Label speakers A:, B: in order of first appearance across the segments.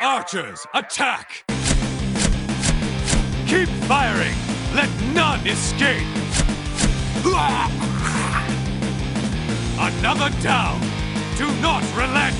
A: Archers, attack! Keep firing! Let none escape! Another down! Do not relent!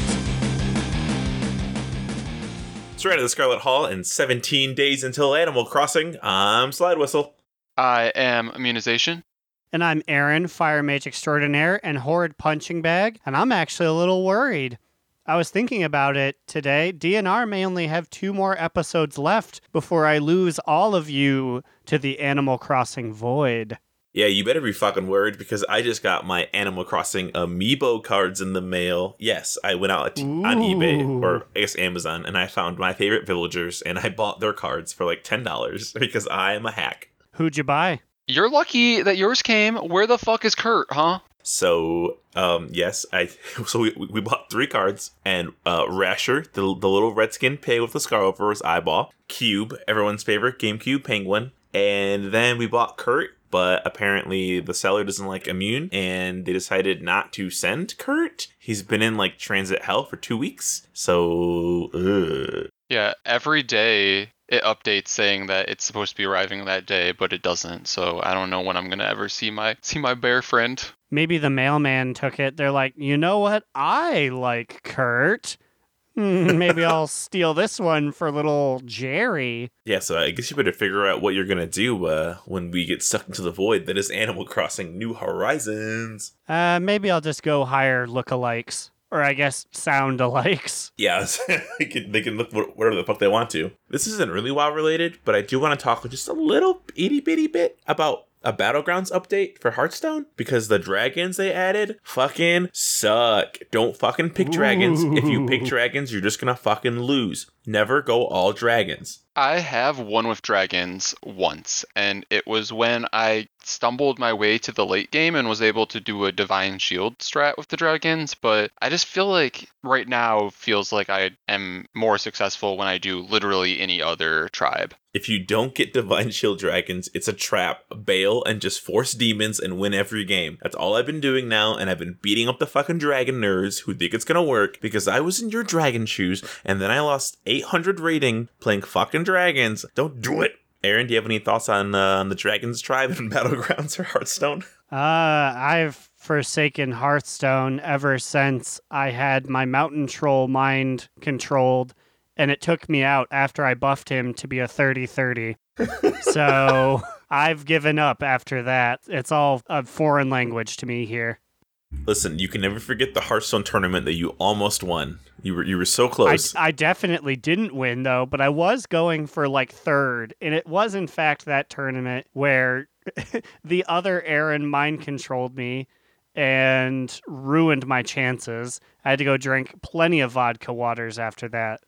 B: Straight out of the Scarlet Hall and 17 days until Animal Crossing, I'm Slide Whistle.
C: I am immunization.
D: And I'm Aaron, Fire Mage Extraordinaire and Horrid Punching Bag, and I'm actually a little worried. I was thinking about it today. DNR may only have two more episodes left before I lose all of you to the Animal Crossing void.
B: Yeah, you better be fucking worried because I just got my Animal Crossing amiibo cards in the mail. Yes, I went out on eBay or I guess Amazon and I found my favorite villagers and I bought their cards for like $10 because I am a hack.
D: Who'd you buy?
C: You're lucky that yours came. Where the fuck is Curt, huh?
B: So, um, yes, I so we, we bought three cards and uh, Rasher, the, the little redskin pig with the scar over his eyeball, Cube, everyone's favorite GameCube penguin, and then we bought Curt. But apparently the seller doesn't like immune, and they decided not to send Curt. He's been in like transit hell for two weeks, so ugh.
C: Yeah, every day it updates saying that it's supposed to be arriving that day, but it doesn't. So I don't know when I'm gonna ever see my see my bear friend.
D: Maybe the mailman took it. They're like, you know what? I like Curt. Hmm, Maybe I'll steal this one for little Jerry.
B: yeah. So I guess you better figure out what you're gonna do uh, when we get stuck into the void that is Animal Crossing New Horizons.
D: Uh, maybe I'll just go hire lookalikes. Or I guess sound alikes.
B: Yeah, they can, they can look whatever the fuck they want to. This isn't really WoW related, but I do want to talk just a little itty bitty bit about a Battlegrounds update for Hearthstone because the dragons they added fucking suck. Don't fucking pick dragons. If you pick dragons, you're just gonna fucking lose. Never go all dragons.
C: I have won with dragons once, and it was when I stumbled my way to the late game and was able to do a divine shield strat with the dragons. But I just feel like right now feels like I am more successful when I do literally any other tribe.
B: If you don't get Divine Shield Dragons, it's a trap. Bail and just force demons and win every game. That's all I've been doing now, and I've been beating up the fucking dragon nerds who think it's gonna work because I was in your dragon shoes, and then I lost 800 rating playing fucking dragons. Don't do it. Aaron, do you have any thoughts on, uh, on the Dragons tribe and Battlegrounds or Hearthstone?
D: Uh, I've forsaken Hearthstone ever since I had my mountain troll mind controlled, and it took me out after I buffed him to be a 30 30. so I've given up after that. It's all a foreign language to me here.
B: Listen, you can never forget the Hearthstone tournament that you almost won. You were you were so
D: I,
B: close.
D: I definitely didn't win though, but I was going for like third, and it was in fact that tournament where the other Aaron mind controlled me and ruined my chances. I had to go drink plenty of vodka waters after that.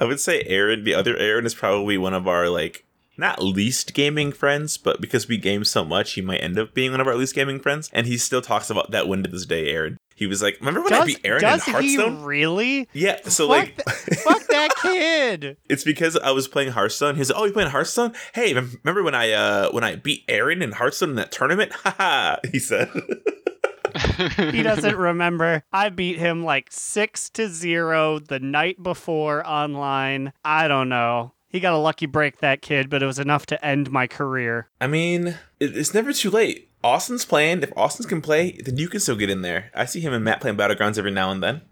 B: I would say Aaron, the other Aaron, is probably one of our like not least gaming friends, but because we game so much, he might end up being one of our least gaming friends. And he still talks about that win to this day, Aaron. He was like, "Remember when I beat Aaron
D: does
B: in Hearthstone?"
D: he really?
B: yeah. So
D: fuck,
B: like,
D: th- fuck that kid.
B: it's because I was playing Hearthstone. He's like, "Oh, you playing Hearthstone? Hey, remember when I uh when I beat Aaron in Hearthstone in that tournament? Haha." he said.
D: He doesn't remember. I beat him like six to zero the night before online. I don't know. He got a lucky break, that kid, but it was enough to end my career.
B: I mean, it's never too late. Austin's playing. If Austin can play, then you can still get in there. I see him and Matt playing Battlegrounds every now and then.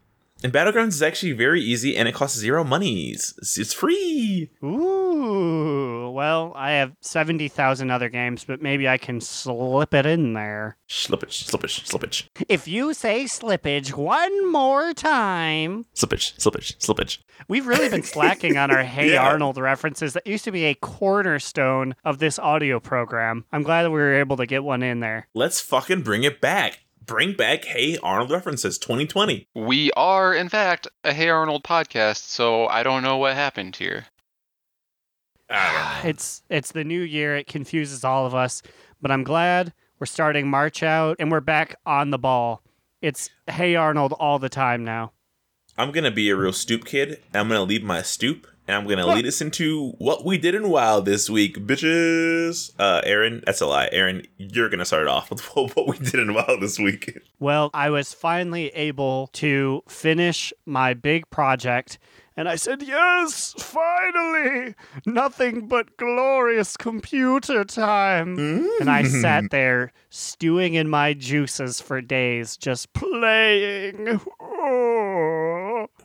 B: And Battlegrounds is actually very easy and it costs zero monies. It's, it's free.
D: Ooh, well, I have 70,000 other games, but maybe I can slip it in there.
B: Slippage, slippage, slippage,
D: If you say slippage one more time,
B: slippage, slippage, slippage.
D: we've really been slacking on our Hey
B: Yeah.
D: Arnold references. That used to be a cornerstone of this audio program. I'm glad that we were able to get one in there.
B: Let's fucking bring it back. Bring back Hey Arnold references 2020.
C: we are, in fact, a Hey Arnold podcast, so I don't know what happened here.
B: I don't know.
D: It's it's the new year. It confuses all of us, but I'm glad we're starting March out and we're back on the ball. It's Hey Arnold all the time now.
B: I'm gonna be a real stoop kid. I'm gonna leave my stoop, and I'm gonna lead us into what we did in WoW this week, bitches. Uh, Aaron, that's a lie. Aaron, you're gonna start off with what we did in WoW this week.
D: Well, I was finally able to finish my big project, and I said, Yes, finally! Nothing but glorious computer time. And I sat there stewing in my juices for days, just playing.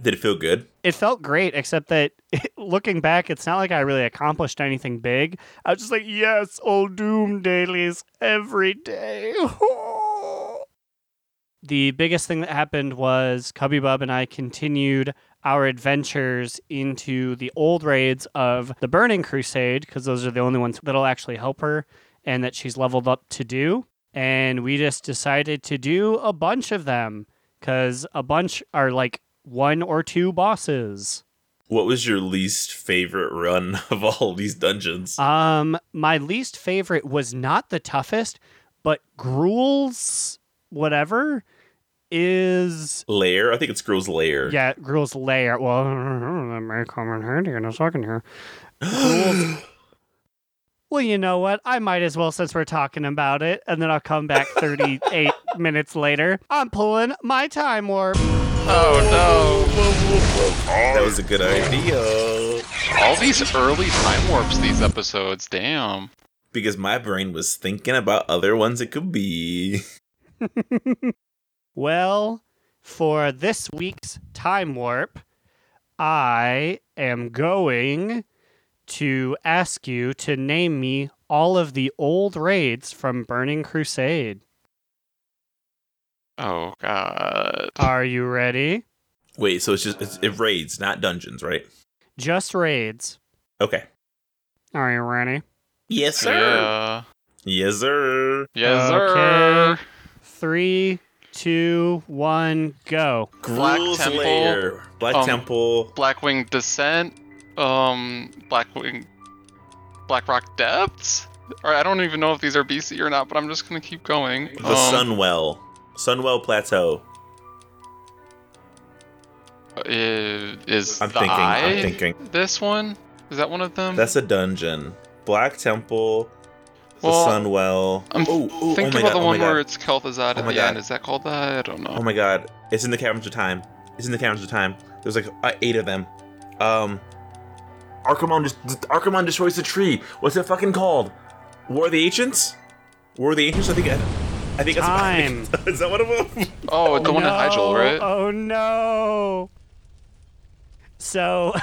B: Did it feel good?
D: It felt great, except that looking back, it's not like I really accomplished anything big. I was just like, Yes, Uldum dailies every day. the biggest thing that happened was Cubby Bub and I continued our adventures into the old raids of the Burning Crusade because those are the only ones that'll actually help her and that she's leveled up to do. And we just decided to do a bunch of them because a bunch are like one or two bosses.
B: What was your least favorite run of all these dungeons?
D: Um, my least favorite was not the toughest, but Gruul's whatever is
B: Lair? I think it's Girl's Lair.
D: Yeah, Gruul's lair. Well, that may come in handy in a second here. Well, you know what? I might as well since we're talking about it, and then I'll come back 38 minutes later. I'm pulling my time warp.
C: Oh no!
B: That was a good idea.
C: All these early time warps, these episodes. Damn.
B: Because my brain was thinking about other ones it could be.
D: Well, for this week's time warp, I am going to ask you to name me all of the old raids from Burning Crusade.
C: Oh god.
D: Are you ready?
B: Wait, so it's just it's, it raids, not dungeons, right?
D: Just raids.
B: Okay.
D: Are you ready?
B: Yes, sir.
C: Yeah.
B: Yes, sir.
C: Yes, sir. Okay.
D: Three, two, one, go.
C: Black
B: Gruul's
C: Temple,
B: Lair. Black
C: um,
B: Temple.
C: Blackwing Descent. Um, Blackwing. Blackrock Depths. Or I don't even know if these are BC or not, but I'm just gonna keep going.
B: The
C: um,
B: Sunwell. Sunwell Plateau.
C: Is, is
B: I'm
C: the
B: thinking.
C: Eye
B: I'm thinking.
C: this one? Is that one of them?
B: That's a dungeon. Black Temple. The
C: Well,
B: Sunwell.
C: I'm
B: oh, oh,
C: Think
B: oh
C: about
B: god,
C: the
B: oh
C: one where it's Kel'Thuzad
B: Oh
C: at the
B: God.
C: end. Is that called that? I don't know.
B: Oh my god. It's in the Caverns of Time. It's in the Caverns of Time. There's like uh, eight of them. Um Archimonde just Archimonde destroys the tree. What's it fucking called? War of the Ancients? War of the Ancients? I think I, I think
D: Time.
B: that's Is that one of them?
C: Oh, it's the one in Hyjal,
D: No, oh,
C: right?
D: Oh no. So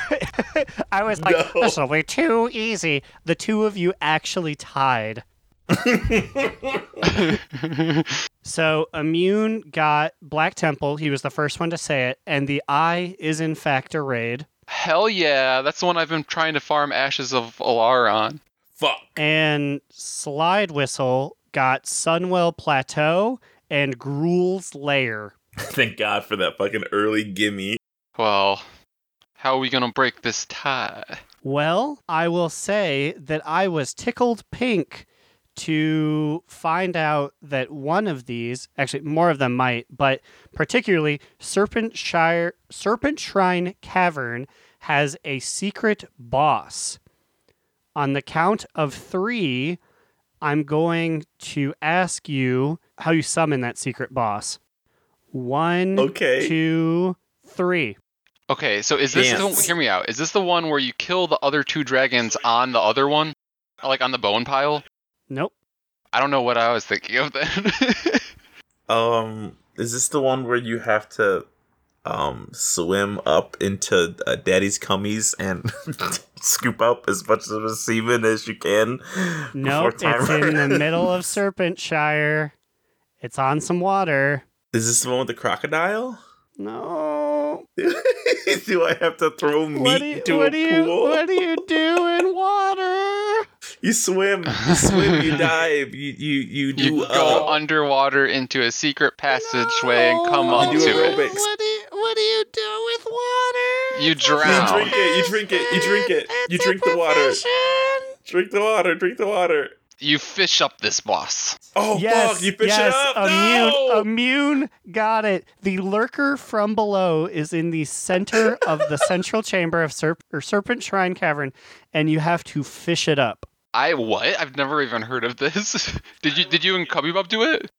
D: I was like,
B: No.
D: this will be too easy. The two of you actually tied. So Immune got Black Temple. He was the first one to say it, and the Eye is in fact a raid.
C: Hell yeah, that's the one I've been trying to farm Ashes of Al'ar on.
B: Fuck.
D: And Slide Whistle got Sunwell Plateau and Gruul's Lair.
B: Thank God for that fucking early gimme.
C: Well, how are we gonna break this tie?
D: Well, I will say that I was tickled pink to find out that one of these, actually more of them might, but particularly Serpent Shire Serpent Shrine Cavern has a secret boss. On the count of 3, I'm going to ask you how you summon that secret boss. One,
B: Okay.
D: two, three.
C: Okay, so is this
B: Dance.
C: the, hear me out? Is this the one where you kill the other two dragons on the other one, like on the bone pile?
D: Nope.
C: I don't know what I was thinking of then.
B: Um, is this the one where you have to um swim up into uh, Daddy's cummies and scoop up as much of the semen as you can?
D: Nope, it's in the middle of Serpentshire. It's on some water.
B: Is this the one with the crocodile?
D: No.
B: do I have to throw meat
D: What do you,
B: to
D: what
B: a
D: you,
B: pool?
D: what do you do in water?
B: You swim, you swim, you dive, you you you do
C: you
B: uh,
C: go underwater into a secret passageway and come
D: No.
C: up to
B: do
C: it.
D: What do you, what do you do with water?
C: You drown.
B: You drink it, you drink it, you drink it,
D: It's
B: you drink the water. Drink the water, drink the water.
C: You fish up this boss.
B: Oh
D: yes,
B: fuck! You fish
D: yes,
B: it up.
D: Immune,
B: no!
D: immune, got it. The lurker from below is in the center of the central chamber of Serp- or Serpent Shrine Cavern, and you have to fish it up.
C: I what? I've never even heard of this. did you did you and Cubby Bub do it?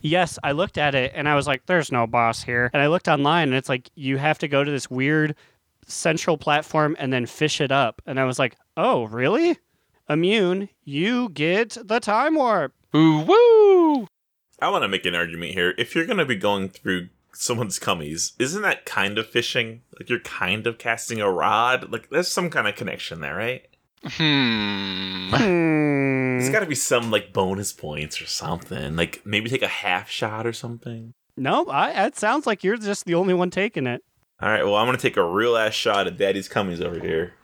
D: Yes, I looked at it and I was like, "There's no boss here." And I looked online, and it's like you have to go to this weird central platform and then fish it up. And I was like, "Oh, really?" Immune, you get the time warp.
C: Ooh woo!
B: I want to make an argument here. If you're gonna be going through someone's cummies, isn't that kind of fishing? Like you're kind of casting a rod. Like there's some kind of connection there, right?
C: Hmm.
D: Hmm.
B: There's got to be some like bonus points or something. Like maybe take a half shot or something.
D: No, I, it sounds like you're just the only one taking it.
B: All right, well, I'm gonna take a real ass shot at Daddy's cummies over here.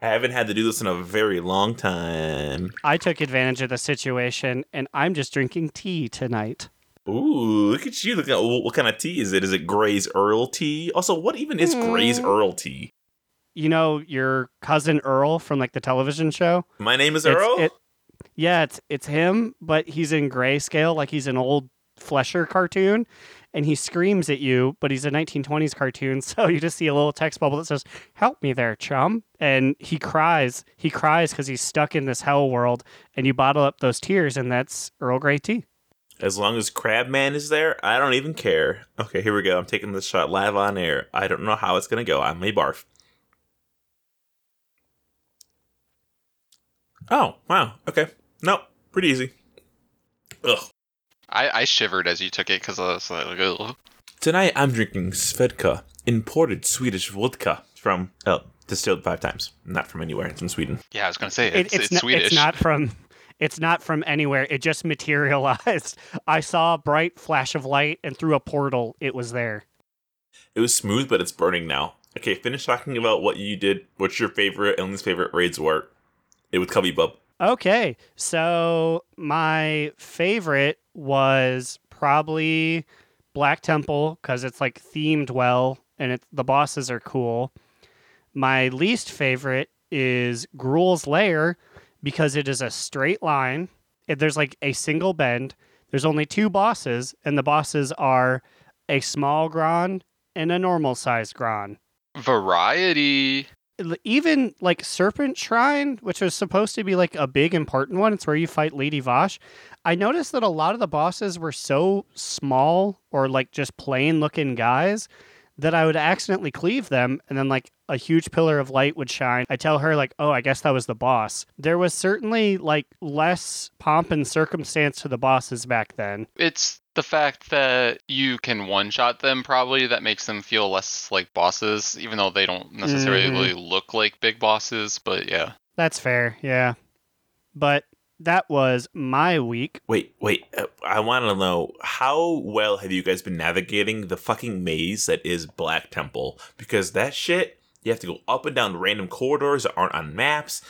B: I haven't had to do this in a very long time.
D: I took advantage of the situation, and I'm just drinking tea tonight.
B: Ooh, look at you! Look at what, what kind of tea is it? Is it Gray's Earl tea? Also, what even is Gray's
D: Mm.
B: Earl tea?
D: You know your cousin Earl from like the television show.
B: My name is
D: It's-
B: Earl.
D: it- yeah, it's it's him, but he's in grayscale, like he's an old Fleischer cartoon, and he screams at you. But he's a 1920s cartoon, so you just see a little text bubble that says "Help me there, chum," and he cries. He cries because he's stuck in this hell world, and you bottle up those tears, and that's Earl Grey tea.
B: As long as Crabman is there, I don't even care. Okay, here we go. I'm taking this shot live on air. I don't know how it's gonna go. I may barf. Oh, wow. Okay. No, pretty easy. Ugh.
C: I, I shivered as you took it because I was like, Ugh.
B: Tonight I'm drinking Svedka, imported Swedish vodka from, oh, distilled five times. Not from anywhere. It's in Sweden.
C: yeah, I was gonna say
D: It-
C: it's, it's,
D: not,
C: Swedish.
D: It's not from. It's not from anywhere. It just materialized. I saw a bright flash of light, and through a portal, it was there.
B: It was smooth, but it's burning now. Okay, finish talking about what you did, what your favorite and least favorite raids were. It with Cubby Bub.
D: Okay, so my favorite was probably Black Temple because it's like themed well, and it's the bosses are cool. My least favorite is Gruul's Lair because it is a straight line. If There's like a single bend. There's only two bosses, and the bosses are a small Gronn and a normal sized Gronn
C: Variety.
D: Even like Serpent Shrine, which was supposed to be like a big important one, it's where you fight Lady Vashj. I noticed that a lot of the bosses were so small or like just plain looking guys that I would accidentally cleave them and then like a huge pillar of light would shine. I tell her like, "Oh, I guess that was the boss." There was certainly like less pomp and circumstance to the bosses back then.
C: It's the fact that you can one shot them probably that makes them feel less like bosses, even though they don't necessarily look like big bosses. But yeah.
D: That's fair. Yeah. But that was my week.
B: Wait, wait. uh, I want to know how well have you guys been navigating the fucking maze that is Black Temple? Because that shit, you have to go up and down random corridors that aren't on maps,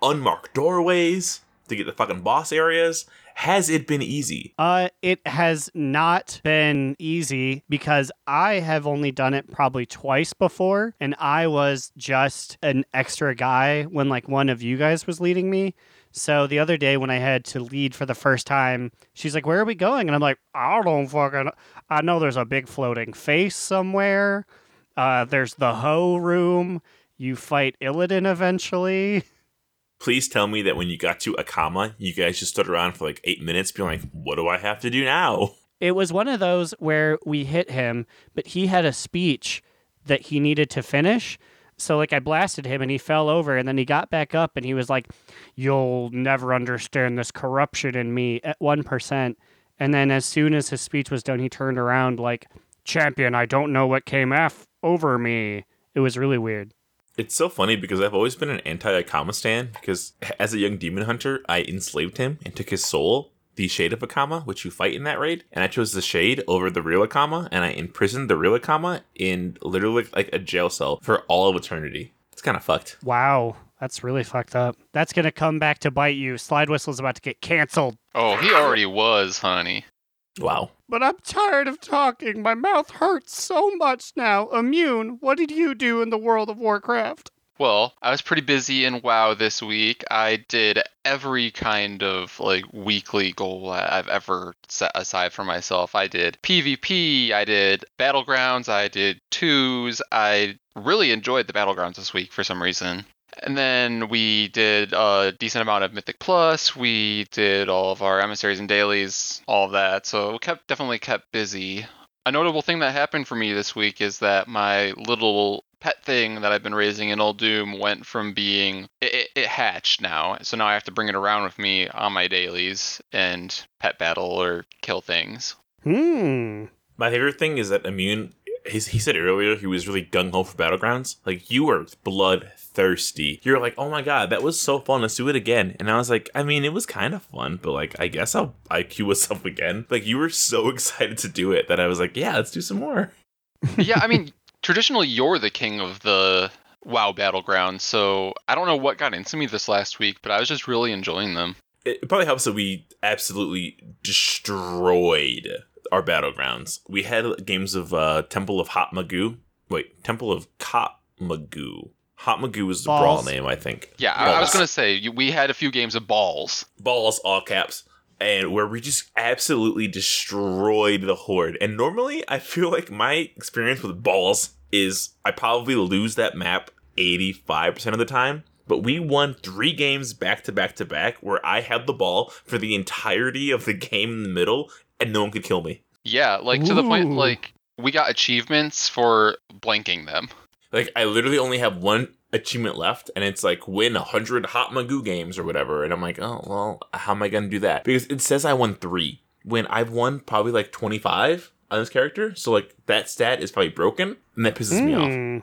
B: unmarked doorways to get the fucking boss areas. Has it been easy?
D: Uh, it has not been easy because I have only done it probably twice before, and I was just an extra guy when like one of you guys was leading me. So the other day when I had to lead for the first time, she's like, "Where are we going?" And I'm like, "I don't fucking. I know there's a big floating face somewhere. Uh, there's the hoe room. You fight Illidan eventually."
B: Please tell me that when you got to Akama, you guys just stood around for like eight minutes being like, what do I have to do now?
D: It was one of those where we hit him, but he had a speech that he needed to finish. So like I blasted him and he fell over and then he got back up and he was like, "You'll never understand this corruption in me at 1%." And then as soon as his speech was done, he turned around like, "Champion, I don't know what came af- over me." It was really weird.
B: It's so funny because I've always been an anti Akama stan because as a young demon hunter, I enslaved him and took his soul, the Shade of Akama, which you fight in that raid. And I chose the Shade over the real Akama, and I imprisoned the real Akama in literally like a jail cell for all of eternity. It's kind of fucked.
D: Wow, that's really fucked up. That's going to come back to bite you. Slide Whistle's about to get canceled.
C: Oh, he already was, honey.
B: Wow.
D: But I'm tired of talking. My mouth hurts so much now. Immune, what did you do in the World of Warcraft?
C: Well, I was pretty busy in WoW this week. I did every kind of like weekly goal I've ever set aside for myself. I did PvP, I did battlegrounds, I did twos. I really enjoyed the battlegrounds this week for some reason. And then we did a decent amount of Mythic Plus. We did all of our emissaries and dailies, all of that. So we kept definitely kept busy. A notable thing that happened for me this week is that my little pet thing that I've been raising in Uldum went from being it, it, it hatched now, so now I have to bring it around with me on my dailies and pet battle or kill things.
D: Hmm.
B: My favorite thing is that Immune, he, he said earlier he was really gung ho for Battlegrounds. Like, you were bloodthirsty. You're like, oh my god, that was so fun. Let's do it again. And I was like, I mean, it was kind of fun, but like, I guess I'll IQ us up again. Like, you were so excited to do it that I was like, yeah, let's do some more.
C: yeah, I mean, traditionally you're the king of the WoW battlegrounds, so I don't know what got into me this last week, but I was just really enjoying them.
B: It probably helps that we absolutely destroyed our Battlegrounds. We had games of uh, Temple of Hot Magoo. Wait, Temple of Cop Magoo. Hot Magoo was the brawl name, I think.
C: Yeah, I, I was gonna say we had a few games of balls.
B: balls, all caps, and where we just absolutely destroyed the horde. And normally, I feel like my experience with balls is I probably lose that map 85% of the time. But we won three games back to back to back where I had the ball for the entirety of the game in the middle and no one could kill me.
C: Yeah, like to the point like we got achievements for blanking them.
B: Like, I literally only have one achievement left, and it's like win 100 Hot Magoo games or whatever. And I'm like, oh, well, how am I going to do that? Because it says I won three when I've won probably like 25 on this character. So, like, that stat is probably broken, and that pisses me off.
D: Hmm.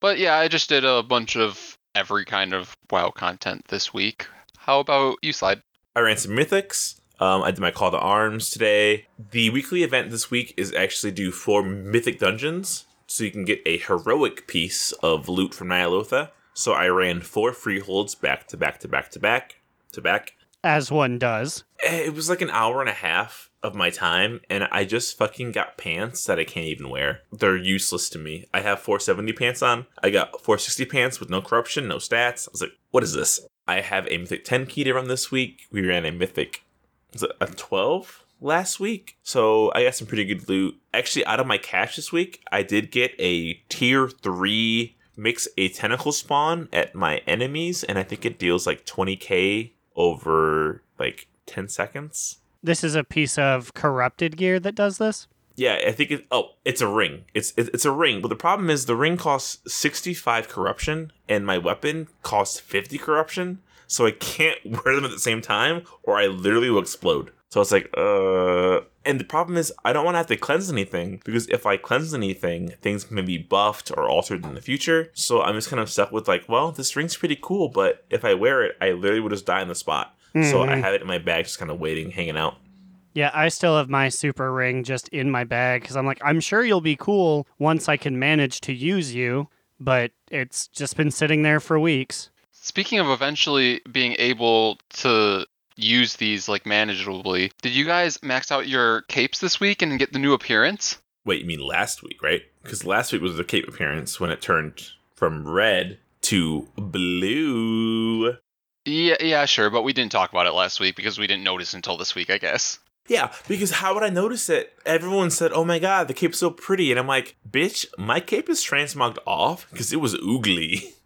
C: But yeah, I just did a bunch of every kind of WoW content this week. How about you, Slide?
B: I ran some mythics. Um, I did my call to arms today. The weekly event this week is actually do four mythic dungeons, so you can get a heroic piece of loot from Ny'alotha. So I ran four freeholds back to back to back to back to back.
D: As one does.
B: Eh, It was like an hour and a half of my time, and I just fucking got pants that I can't even wear. They're useless to me. I have 470 pants on. I got 460 pants with no corruption, no stats. I was like, what is this? I have a mythic 10 key to run this week. We ran a mythic was it a 12 last week? So i got some pretty good loot. Actually out of my cache this week i did get a tier 3 mix a tentacle spawn at my enemies and i think it deals like 20k over like 10 seconds.
D: This is a piece of corrupted gear that does this.
B: yeah i think it oh it's a ring. It's it- it's a ring. But the problem is the ring costs 65 corruption and my weapon costs 50 corruption so i can't wear them at the same time or i literally will explode so it's like uh and the problem is i don't want to have to cleanse anything because if i cleanse anything things can be buffed or altered in the future so i'm just kind of stuck with like well this ring's pretty cool but if i wear it i literally would just die on the spot so i
D: Mhm.
B: have it in my bag just kind of waiting hanging out
D: Yeah, I still have my super ring just in my bag because I'm like, I'm sure you'll be cool once I can manage to use you, but it's just been sitting there for weeks.
C: Speaking of eventually being able to use these like manageably, did you guys max out your capes this week and get the new appearance?
B: Wait, you mean last week, right? Because last week was the cape appearance when it turned from red to blue.
C: Yeah, yeah, sure, but we didn't talk about it last week because we didn't notice until this week, I guess.
B: Yeah, because how would I notice it? Everyone said, "Oh my god, the cape's so pretty," and I'm like, "Bitch, my cape is transmogged off because it was oogly."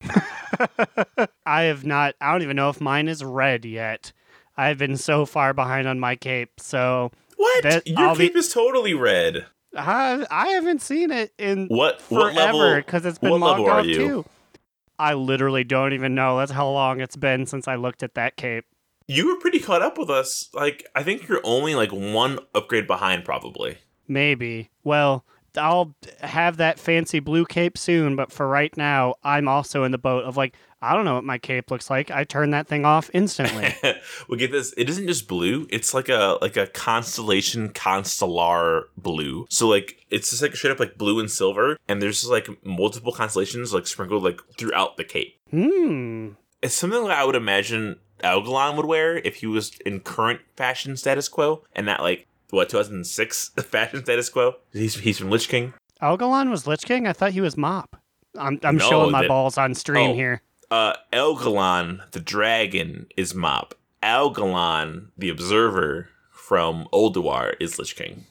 D: I have not, I don't even know if mine is red yet. I've been so far behind on my cape, so
B: What?
D: That-
B: Your
D: I'll be-
B: cape is totally red.
D: I, I haven't seen it in
B: What? What
D: forever
B: level?
D: because it's been
B: what
D: logged off too. I literally don't even know. That's how long it's been since I looked at that cape.
B: You were pretty caught up with us. Like, I think you're only like one upgrade behind, probably.
D: Maybe. Well, I'll have that fancy blue cape soon, but for right now, I'm also in the boat of like, I don't know what my cape looks like. I turn that thing off instantly.
B: we get this. It isn't just blue. It's like a like a constellation constellar blue. So like it's just like a straight up like blue and silver, and there's just like multiple constellations like sprinkled like throughout the cape.
D: Hmm.
B: It's something that I would imagine Algalon would wear if he was in current fashion status quo, and not like what 2006 fashion status quo. He's he's from Lich King.
D: Algalon was Lich King? I thought he was Mop. I'm I'm
B: No,
D: showing my
B: that-
D: balls on stream
B: Oh.
D: here.
B: Uh, Elgalon, the dragon, is Mop. Algalon, the observer from Ulduar, is Lich King.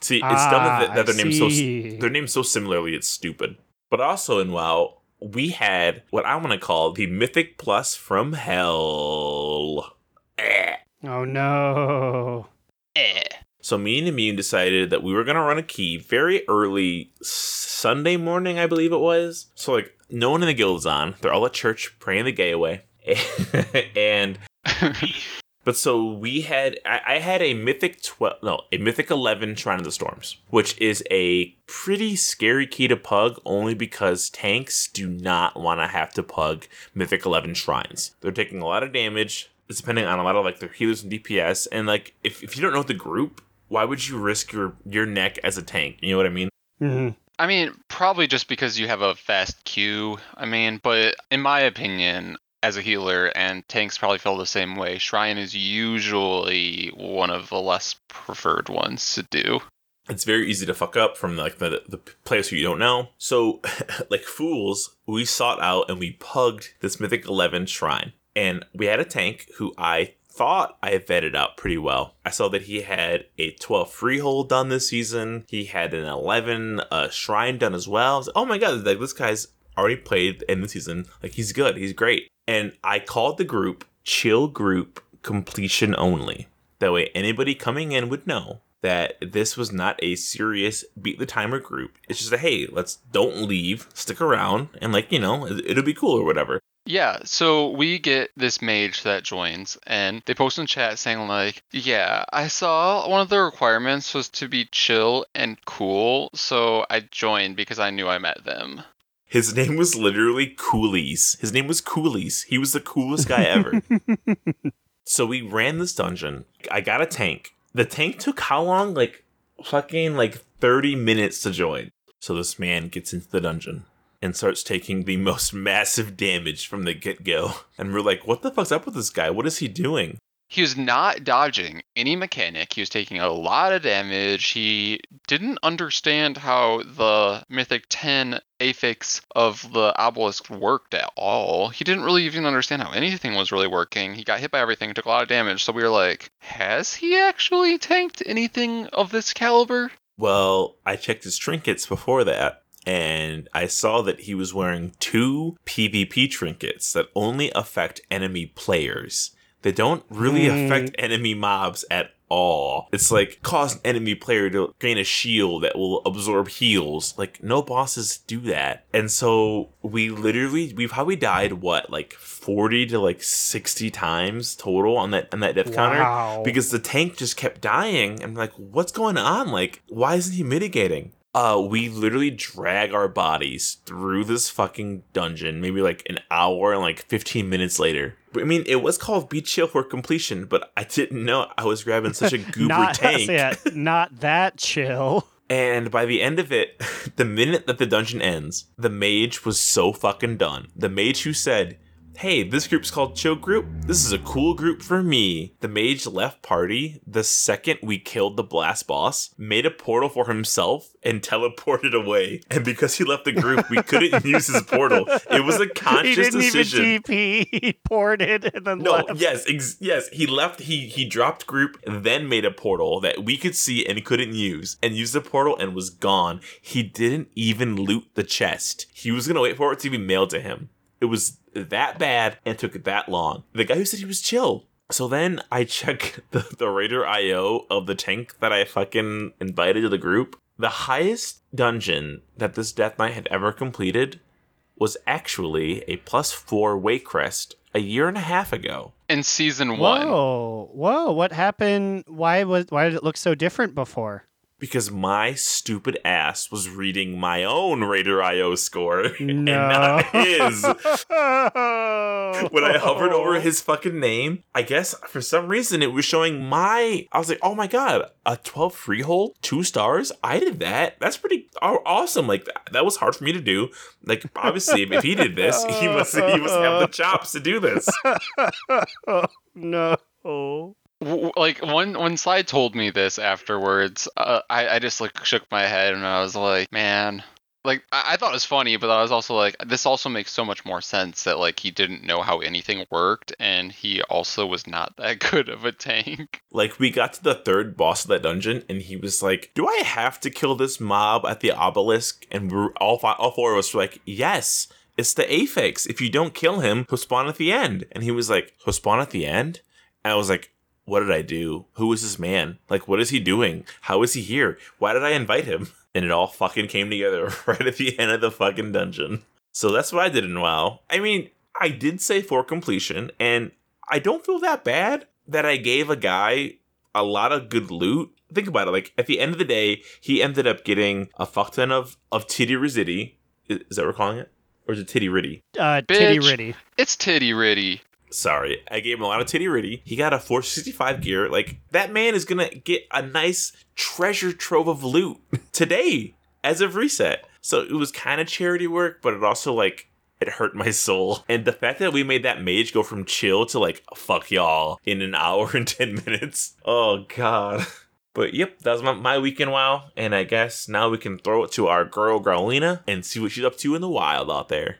B: See, it's dumb that,
D: Ah,
B: that their names so
D: see.
B: their names so similarly. It's stupid. But also in WoW, we had what I want to call the Mythic Plus from Hell. Eh.
D: Oh no.
C: Eh.
B: So me and Immune decided that we were gonna run a key very early Sunday morning, I believe it was. So like no one in the guild is on. They're all at church praying the gay away. and but so we had I, I had a mythic twelve no, a mythic eleven Shrine of the Storms, which is a pretty scary key to pug only because tanks do not want to have to pug mythic eleven shrines. They're taking a lot of damage. It's depending on a lot of like their healers and DPS. And like if, if you don't know the group, why would you risk your your neck as a tank? You know what I mean?
D: hmm
C: I mean, probably just because you have a fast Q. I mean, but in my opinion, as a healer, and tanks probably feel the same way, Shrine is usually one of the less preferred ones to do.
B: It's very easy to fuck up from like the the players who you don't know. So like fools, we sought out and we pugged this Mythic Eleven shrine. And we had a tank who I thought I vetted out pretty well. I saw that he had a 12 freehold done this season. He had an 11 uh, shrine done as well. Like, oh my god, like this guy's already played in the season. Like he's good, he's great. And I called the group chill group completion only. That way anybody coming in would know that this was not a serious beat the timer group. It's just a hey, let's don't leave, stick around, and like, you know, it- it'll be cool or whatever.
C: Yeah, so we get this mage that joins, and they post in chat saying, like, yeah, I saw one of the requirements was to be chill and cool, so I joined because I knew I met them.
B: His name was literally Coolies. His name was Coolies. He was the coolest guy ever. so we ran this dungeon. I got a tank. The tank took how long? Like fucking like 30 minutes to join. So this man gets into the dungeon and starts taking the most massive damage from the get go. And we're like, what the fuck's up with this guy? What is he doing?
C: He was not dodging any mechanic. He was taking a lot of damage. He didn't understand how the Mythic 10 affix of the obelisk worked at all. He didn't really even understand how anything was really working. He got hit by everything, took a lot of damage. So we were like, has he actually tanked anything of this caliber?
B: Well, I checked his trinkets before that, and I saw that he was wearing two PvP trinkets that only affect enemy players. They don't really
D: Hmm.
B: affect enemy mobs at all. It's like cause an enemy player to gain a shield that will absorb heals. Like no bosses do that. And so we literally we've probably died what like 40 to like 60 times total on that on that death counter because the tank just kept dying. I'm like, what's going on? Like, why isn't he mitigating? Uh, we literally drag our bodies through this fucking dungeon, maybe like an hour and like 15 minutes later. I mean, it was called Be Chill for completion, but I didn't know I was grabbing such a goober
D: not
B: tank.
D: yeah, not that chill.
B: And by the end of it, the minute that the dungeon ends, the mage was so fucking done. The mage who said, Hey, this group's called Chill Group. This is a cool group for me. The mage left party the second we killed the blast boss, made a portal for himself, and teleported away. And because he left the group, we couldn't use his portal. It was a conscious He
D: didn't
B: decision.
D: even TP. He ported and then
B: No,
D: left.
B: yes, ex- yes. He left. He he dropped group, then made a portal that we could see and couldn't use, and used the portal and was gone. He didn't even loot the chest. He was gonna wait for it to be mailed to him. It was that bad and took that long. The guy who said he was chill. So then I check the, the Raider IO of the tank that I fucking invited to the group. The highest dungeon that this Death Knight had ever completed was actually a plus four Waycrest a year and a half ago.
C: In season one.
D: Whoa, whoa! What happened? Why was? Why did it look so different before?
B: Because my stupid ass was reading my own Raider IO score and not his. When I hovered over his fucking name, I guess for some reason it was showing my. I was like, oh my god, a 12 freehold, two stars? I did that. That's pretty awesome. Like, that, that was hard for me to do. Like, obviously, if he did this, he must, he must have the chops to do this.
D: no.
C: Like when when Sly told me this afterwards, uh, I I just like shook my head and I was like, man, like I, I thought it was funny, but I was also like, this also makes so much more sense that like he didn't know how anything worked, and he also was not that good of a tank.
B: Like we got to the third boss of that dungeon, and he was like, "Do I have to kill this mob at the obelisk?" And we're all five, all four of us were like, "Yes." It's the affix. If you don't kill him, he'll spawn at the end. And he was like, he'll spawn at the end? And I was like, what did I do? Who is this man? Like, what is he doing? How is he here? Why did I invite him? And it all fucking came together right at the end of the fucking dungeon. So that's what I did in WoW. I mean, I did say for completion, and I don't feel that bad that I gave a guy a lot of good loot. Think about it. Like at the end of the day, he ended up getting a fuck ton of of titty rizity. Is is that what we're calling it, or is it titty ritty?
D: Uh, titty
C: Bitch.
D: ritty.
C: It's titty ritty.
B: Sorry, I gave him a lot of titty ritty. He got a 465 gear. Like that man is gonna get a nice treasure trove of loot today as of reset. So it was kind of charity work, but it also like it hurt my soul. And the fact that we made that mage go from chill to like fuck y'all in an hour and 10 minutes. Oh god. But yep, that was my, my weekend wow. And I guess now we can throw it to our girl Growlina and see what she's up to in the wild out there.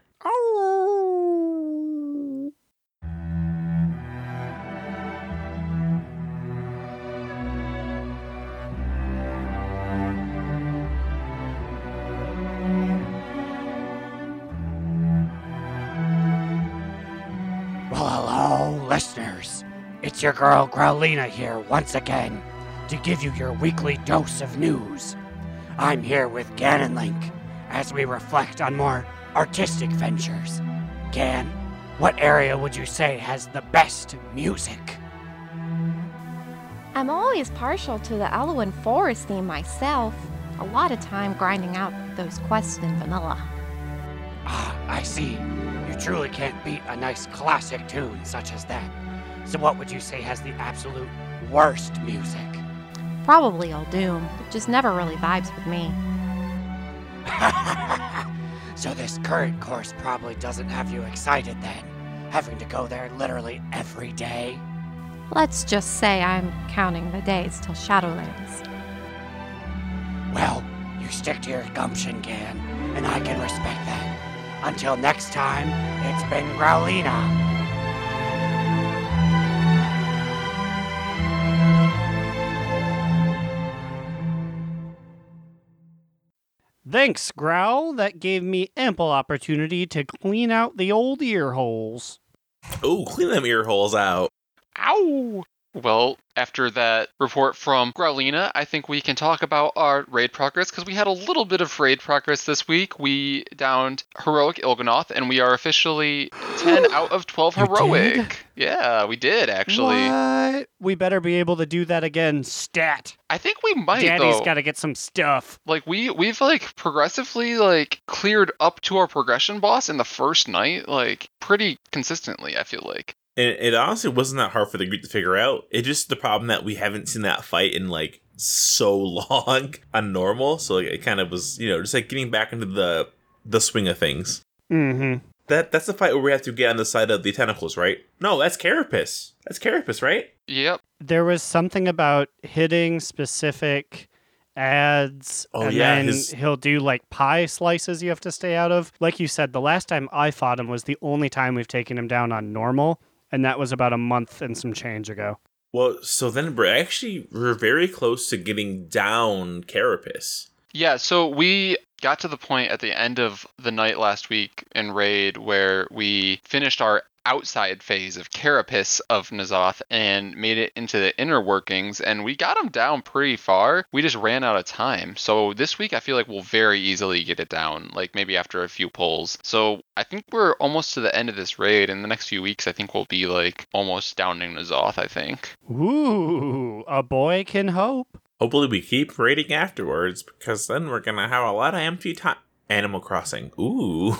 E: It's your girl Growlina here once again to give you your weekly dose of news. I'm here with Ganon Link as we reflect on more artistic ventures. Gan, what area would you say has the best music?
F: I'm always partial to the Elwynn Forest theme myself. A lot of time grinding out those quests in vanilla.
E: Ah, I see. You truly can't beat a nice classic tune such as that. So, what would you say has the absolute worst music?
F: Probably Uldum. It just never really vibes with me.
E: so this current course probably doesn't have you excited then, having to go there literally every day.
F: Let's just say I'm counting the days till Shadowlands.
E: Well, you stick to your gumption, Gan, and I can respect that. Until next time, it's been Growlina.
D: Thanks, Growl. That gave me ample opportunity to clean out the old ear holes.
B: Oh, clean them ear holes out.
C: Ow! Well, after that report from Growlina, I think we can talk about our raid progress because we had a little bit of raid progress this week. We downed Heroic Il'gynoth and we are officially 10 out of 12 Heroic. Yeah, we did actually.
D: What? We better be able to do that again. Stat.
C: I think we might
D: Daddy's
C: though.
D: got to get some stuff.
C: like we we've like progressively like cleared up to our progression boss in the first night like pretty consistently, I feel like.
B: And it honestly wasn't that hard for the group to figure out. It's just the problem that we haven't seen that fight in like so long on normal. So like, it kind of was, you know, just like getting back into the the swing of things.
D: Mm-hmm.
B: That that's the fight where we have to get on the side of the tentacles, right? No, that's Carapace. That's Carapace, right?
C: Yep.
D: There was something about hitting specific ads
B: Oh,
D: and
B: yeah,
D: then
B: his-
D: he'll do like pie slices you have to stay out of. Like you said, the last time I fought him was the only time we've taken him down on normal, and that was about a month and some change ago.
B: Well, so then we're actually we're very close to getting down Carapace.
C: Yeah, so we got to the point at the end of the night last week in Raid where we finished our outside phase of Carapace of N'Zoth and made it into the inner workings, and we got him down pretty far. We just ran out of time. So this week, I feel like we'll very easily get it down, like maybe after a few pulls. So I think we're almost to the end of this raid. In the next few weeks, I think we'll be like almost downing N'Zoth, I think.
D: Ooh, a boy can hope.
B: Hopefully, we keep raiding afterwards because then we're gonna have a lot of empty time. Animal Crossing. Ooh,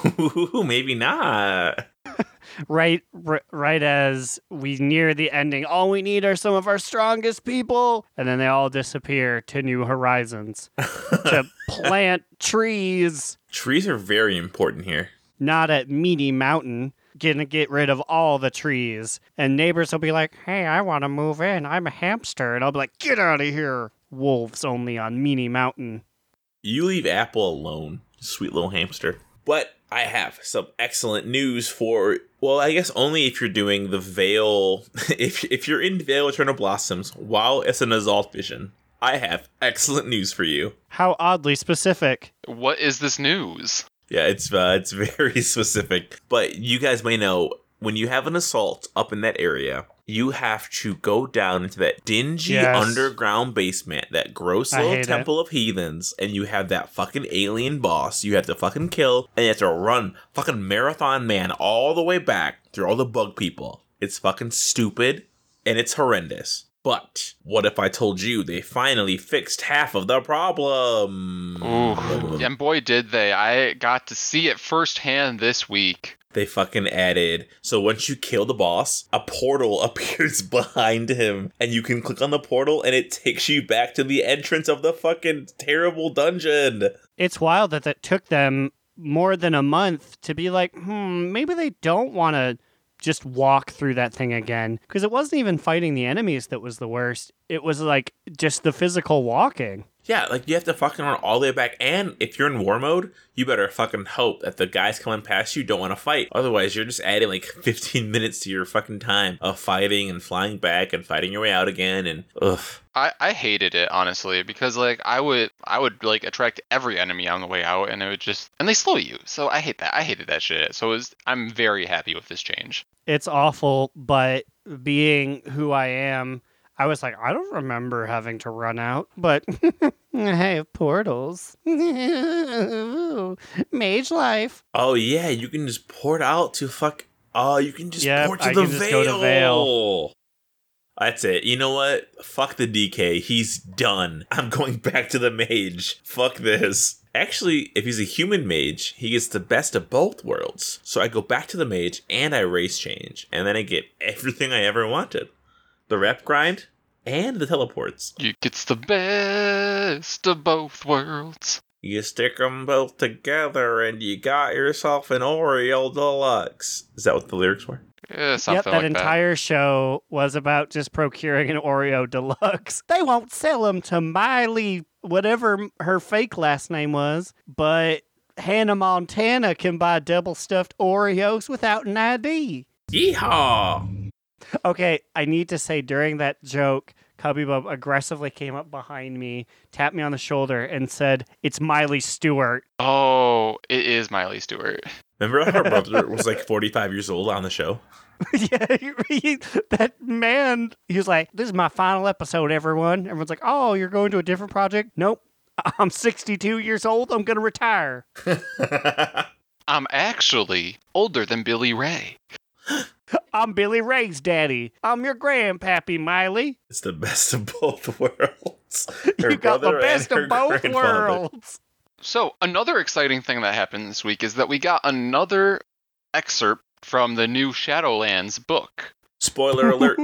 B: maybe not.
D: Right, r- right as we near the ending, all we need are some of our strongest people, and then they all disappear to new horizons to plant trees.
B: Trees are very important here.
D: Not at Meaty Mountain. Gonna get rid of all the trees, and neighbors will be like, "Hey, I want to move in. I'm a hamster," and I'll be like, "Get out of here." Wolves only on Meany Mountain.
B: You leave Apple alone. Sweet little hamster. But I have some excellent news for well, I guess only if you're doing the Vale if if you're in Vale Eternal Blossoms while it's an Azalt Vision. I have excellent news for you.
D: How oddly specific.
C: What is this news?
B: Yeah, it's uh, it's very specific. But you guys may know when you have an assault up in that area, you have to go down into that dingy
D: Yes.
B: underground basement, that gross little
D: hate it.
B: temple of heathens, and you have that fucking alien boss you have to fucking kill, and you have to run fucking marathon man all the way back through all the bug people. It's fucking stupid and it's horrendous. But what if I told you they finally fixed half of the problem?
C: Ooh, and boy, did they! I got to see it firsthand this week.
B: They fucking added so once you kill the boss a portal appears behind him and you can click on the portal and it takes you back to the entrance of the fucking terrible dungeon
D: It's wild that that took them more than a month to be like, hmm, maybe they don't want to just walk through that thing again. Because it wasn't even fighting the enemies that was the worst. It was like just the physical walking.
B: Yeah like you have to fucking run all the way back and if you're in war mode you better fucking hope that the guys coming past you don't want to fight otherwise you're just adding like 15 minutes to your fucking time of fighting and flying back and fighting your way out again and ugh
C: I, I hated it honestly because like I would I would like attract every enemy on the way out and it would just and they slow you so I hate that I hated that shit so it was, I'm very happy with this change.
D: It's awful, but being who I am, I was like, I don't remember having to run out, but I have portals. Mage life.
B: Oh yeah, you can just port out to fuck. Oh, you can just
D: Yep,
B: port to
D: I
B: the
D: can just
B: veil.
D: go to Vale.
B: That's it. You know what? Fuck the DK. He's done. I'm going back to the mage. Fuck this. Actually, if he's a human mage, he gets the best of both worlds. So I go back to the mage and I race change, and then I get everything I ever wanted: the rep grind and the teleports.
C: You gets the best of both worlds.
B: You stick them both together, and you got yourself an Oreo Deluxe. Is that what the lyrics were?
C: Yeah, something
D: yep, that
C: like
D: entire show was about just procuring an Oreo Deluxe. They won't sell them to Miley, whatever her fake last name was, but Hannah Montana can buy double stuffed Oreos without an ID.
B: Yeehaw!
D: Okay, I need to say during that joke, Cubby Bub aggressively came up behind me, tapped me on the shoulder, and said, It's Miley Stewart.
C: Oh, it is Miley Stewart.
B: Remember how her brother was like 45 years old on the show?
D: yeah, he- he- that man, he was like, This is my final episode, everyone. Everyone's like, Oh, you're going to a different project? Nope. I'm 62 years old. I'm going to retire.
C: I'm actually older than Billy Ray.
D: I'm Billy Ray's daddy. I'm your grandpappy, Miley.
B: it's the best of both worlds. Her
D: you got the
B: brother and
D: best
B: her
D: of both worlds.
C: So, another exciting thing that happened this week is that we got another excerpt from the new Shadowlands book.
B: Spoiler alert.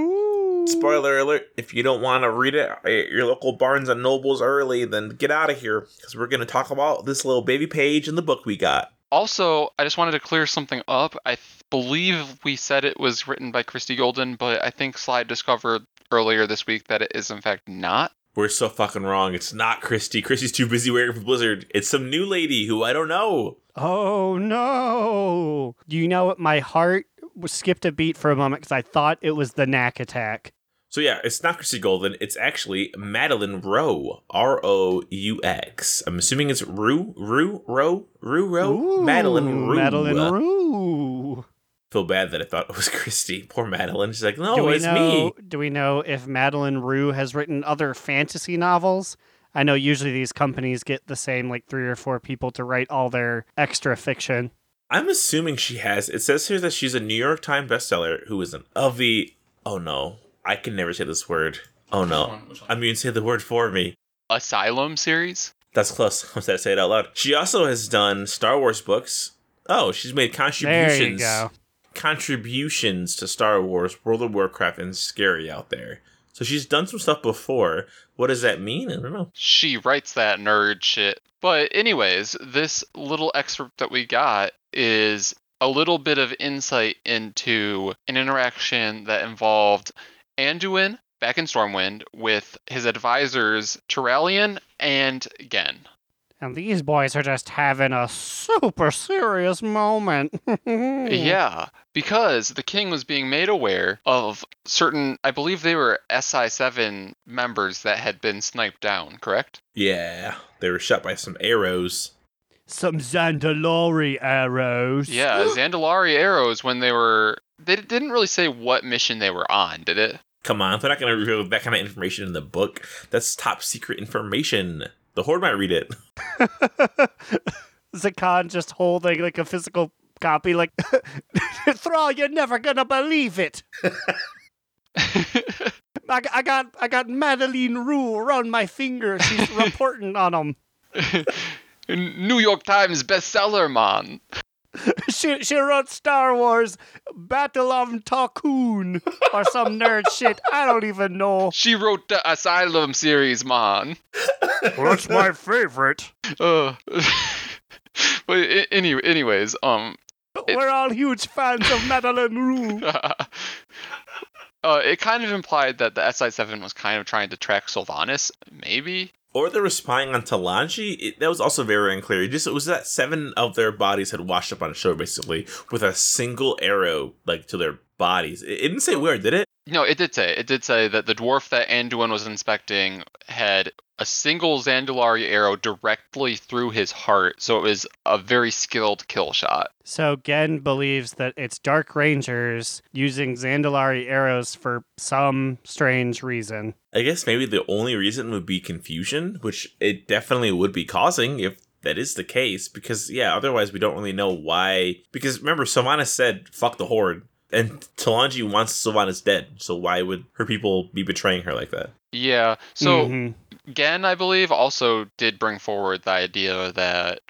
B: Spoiler alert. If you don't want to read it at your local Barnes and Nobles early, then get out of here because we're going to talk about this little baby page in the book we got.
C: Also, I just wanted to clear something up. I th- believe we said it was written by Christie Golden, but I think Slide discovered earlier this week that it is in fact not.
B: We're so fucking wrong. It's not Christie. Christie's too busy working for Blizzard. It's some new lady who I don't know.
D: Oh no! Do you know what? My heart skipped a beat for a moment because I thought it was the Knaak attack.
B: So yeah, it's not Christie Golden. It's actually Madeline Rowe. R O U X. I'm assuming it's Rue, Rue, Rowe, Rue, Rowe. Madeline Rue.
D: Madeline Rue.
B: Feel bad that I thought it was Christie. Poor Madeline. She's like, no, it's
D: know?
B: me.
D: Do we know if Madeleine Roux has written other fantasy novels? I know usually these companies get the same like three or four people to write all their extra fiction.
B: I'm assuming she has. It says here that she's a New York Times bestseller who is an of the. Oh no, I can never say this word. Oh no, I'm going to say the word for me.
C: Asylum series?
B: That's close. I'm to say it out loud. She also has done Star Wars books. Oh, she's made contributions.
D: There
B: contributions.
D: you go.
B: Contributions to Star Wars, World of Warcraft, and Scary out there. So she's done some stuff before. What does that mean? I don't know.
C: She writes that nerd shit. But, anyways, this little excerpt that we got is a little bit of insight into an interaction that involved Anduin back in Stormwind with his advisors Turalyon and Genn.
D: And these boys are just having a super serious moment.
C: Yeah, because the king was being made aware of certain, I believe they were SI7 members that had been sniped down, correct?
B: Yeah, they were shot by some arrows.
D: Some Zandalari arrows.
C: Yeah, Zandalari arrows when they were. They didn't really say what mission they were on, did it?
B: Come on, they're not going to reveal that kind of information in the book. That's top secret information. The Horde might read it.
D: Zekhan just holding like a physical copy, like, Thrall, you're never gonna believe it. I, I got I got Madeleine Roux around my finger. She's reporting on them.
C: New York Times bestseller, man.
D: She she wrote Star Wars Battle of Tarkoon or some nerd shit. I don't even know.
C: She wrote the Asylum series, man.
D: Well, that's my favorite.
C: Uh, but a- any, anyways, um,
D: We're all huge fans of Madeleine Roux.
C: uh, it kind of implied that the SI7 was kind of trying to track Sylvanas, maybe.
B: Or they were spying on Talanji. It, that was also very unclear. It just it was that seven of their bodies had washed up on shore, basically, with a single arrow like to their bodies. It, it didn't say where, did it?
C: No, it did say. It did say that the dwarf that Anduin was inspecting had a single Zandalari arrow directly through his heart, so it was a very skilled kill shot.
D: So Genn believes that it's Dark Rangers using Zandalari arrows for some strange reason.
B: I guess maybe the only reason would be confusion, which it definitely would be causing if that is the case. Because yeah, otherwise we don't really know why. Because remember, Sylvanas said "fuck the horde," and Talanji wants Sylvanas dead. So why would her people be betraying her like that?
C: Yeah. So
D: Mhm.
C: Genn, I believe, also did bring forward the idea that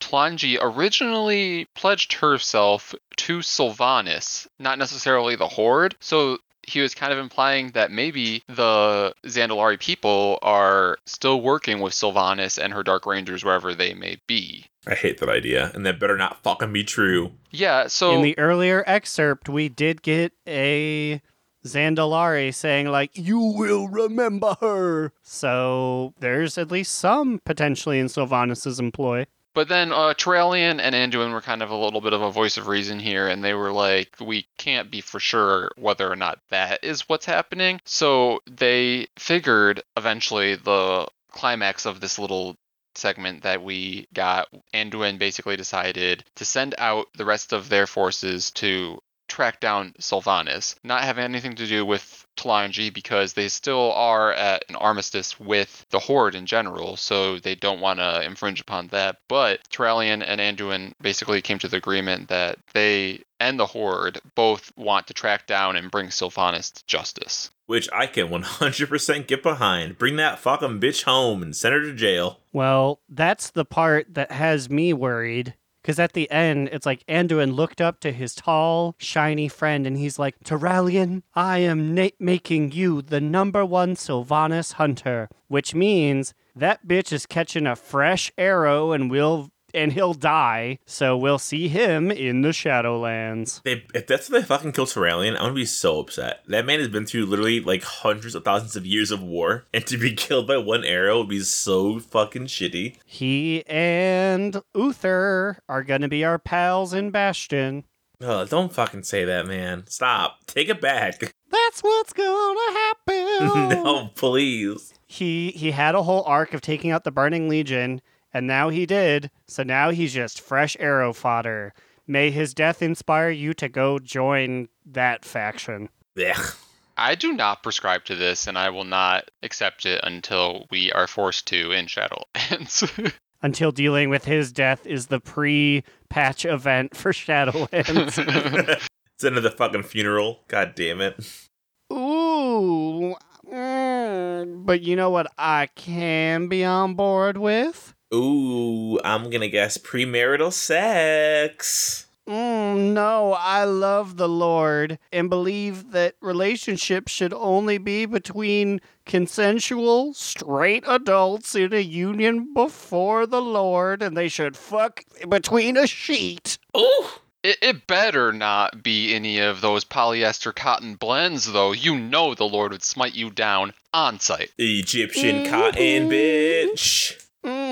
C: Talanji originally pledged herself to Sylvanas, not necessarily the Horde. So he was kind of implying that maybe the Zandalari people are still working with Sylvanas and her Dark Rangers wherever they may be.
B: I hate that idea, and that better not fucking be true.
C: Yeah, so
D: In the earlier excerpt, we did get a Zandalari saying, like, you will remember her. So there's at least some potentially in Sylvanas' employ.
C: But then uh, Turalyon and Anduin were kind of a little bit of a voice of reason here, and they were like, we can't be for sure whether or not that is what's happening. So they figured eventually the climax of this little segment that we got, Anduin basically decided to send out the rest of their forces to track down Sylvanas, not having anything to do with Talanji because they still are at an armistice with the Horde in general, so they don't want to infringe upon that. But Turalyon and Anduin basically came to the agreement that they and the Horde both want to track down and bring Sylvanas to justice.
B: Which I can 100% get behind. Bring that fucking bitch home and send her to jail.
D: Well, that's the part that has me worried. Because at the end, it's like Anduin looked up to his tall, shiny friend and he's like, Turalyon, I am na- making you the number one Sylvanas hunter. Which means that bitch is catching a fresh arrow and will and he'll die. So we'll see him in the Shadowlands.
B: They, if that's what they fucking kill Turalyon, I'm gonna be so upset. That man has been through literally like hundreds of thousands of years of war, and to be killed by one arrow would be so fucking shitty.
D: He and Uther are gonna be our pals in Bastion.
B: Oh, don't fucking say that, man. Stop. Take it back.
D: That's what's gonna happen.
B: no, please.
D: he he had a whole arc of taking out the Burning Legion, and now he did. So now he's just fresh arrow fodder. May his death inspire you to go join that faction.
B: Ugh.
C: I do not prescribe to this, and I will not accept it until we are forced to in Shadowlands.
D: Until dealing with his death is the pre-patch event for Shadowlands.
B: it's another fucking funeral. God damn it.
D: Ooh. mm, but you know what I can be on board with?
B: Ooh, I'm gonna guess premarital sex.
D: Mm, no, I love the Lord and believe that relationships should only be between consensual, straight adults in a union before the Lord, and they should fuck between a sheet.
B: Ooh.
C: It, it better not be any of those polyester cotton blends, though. You know the Lord would smite you down on site.
B: Egyptian cotton bitch.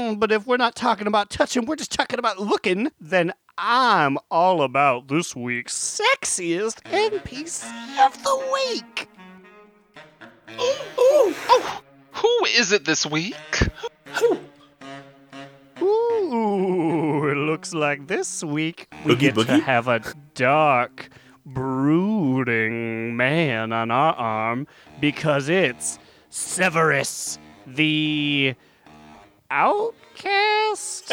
D: Mm, "Mm, but if we're not talking about touching, we're just talking about looking, then I'm all about this week's sexiest NPC of the week.
C: Ooh, Who is it this week?
D: Ooh, it looks like this week we
B: Boogie
D: get to have a dark, brooding man on our arm because it's Severus, the outcast.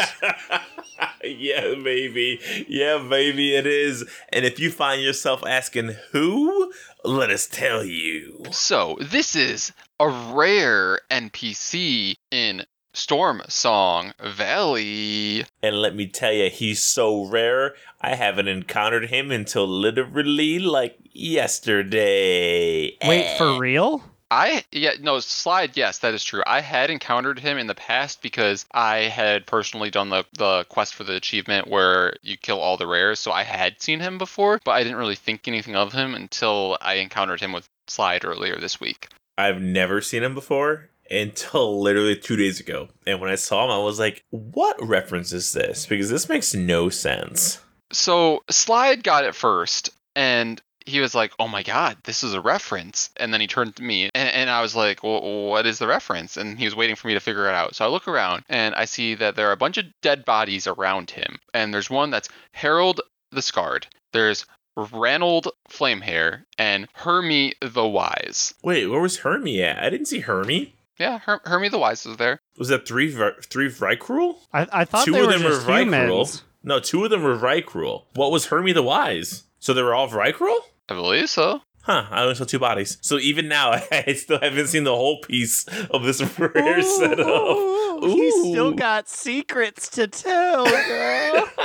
B: yeah, baby. Yeah, baby, it is. And if you find yourself asking who, let us tell you.
C: So, this is a rare NPC in Stormsong Valley.
B: And let me tell you, he's so rare, I haven't encountered him until literally like yesterday.
D: Wait, for eh. real?
C: I yeah no slide yes that is true. I had encountered him in the past because I had personally done the the quest for the achievement where you kill all the rares, so I had seen him before, but I didn't really think anything of him until I encountered him with slide earlier this week.
B: I've never seen him before until literally two days ago. And when I saw him, I was like, what reference is this? Because this makes no sense.
C: So Slide got it first, and he was like, "Oh my god, this is a reference." And then he turned to me, and, and I was like, well, "What is the reference?" And he was waiting for me to figure it out. So I look around, and I see that there are a bunch of dead bodies around him, and there's one that's Harold the Scarred. There's Ranald Flamehair and Hermie the Wise.
B: Wait, where was Hermie at? I didn't see Hermie.
C: Yeah, Her- Hermie the Wise was there.
B: Was that three Vi- three Vrykul?
D: I, I thought
B: Two
D: they
B: of
D: were
B: them were
D: just humans.
B: Vrykul. No, two of them were Vrykul. What was Hermie the Wise? So they were all Vrykul?
C: I believe so.
B: Huh, I only saw two bodies. So even now, I still haven't seen the whole piece of this rare setup.
D: Ooh, He's still got secrets to tell, girl.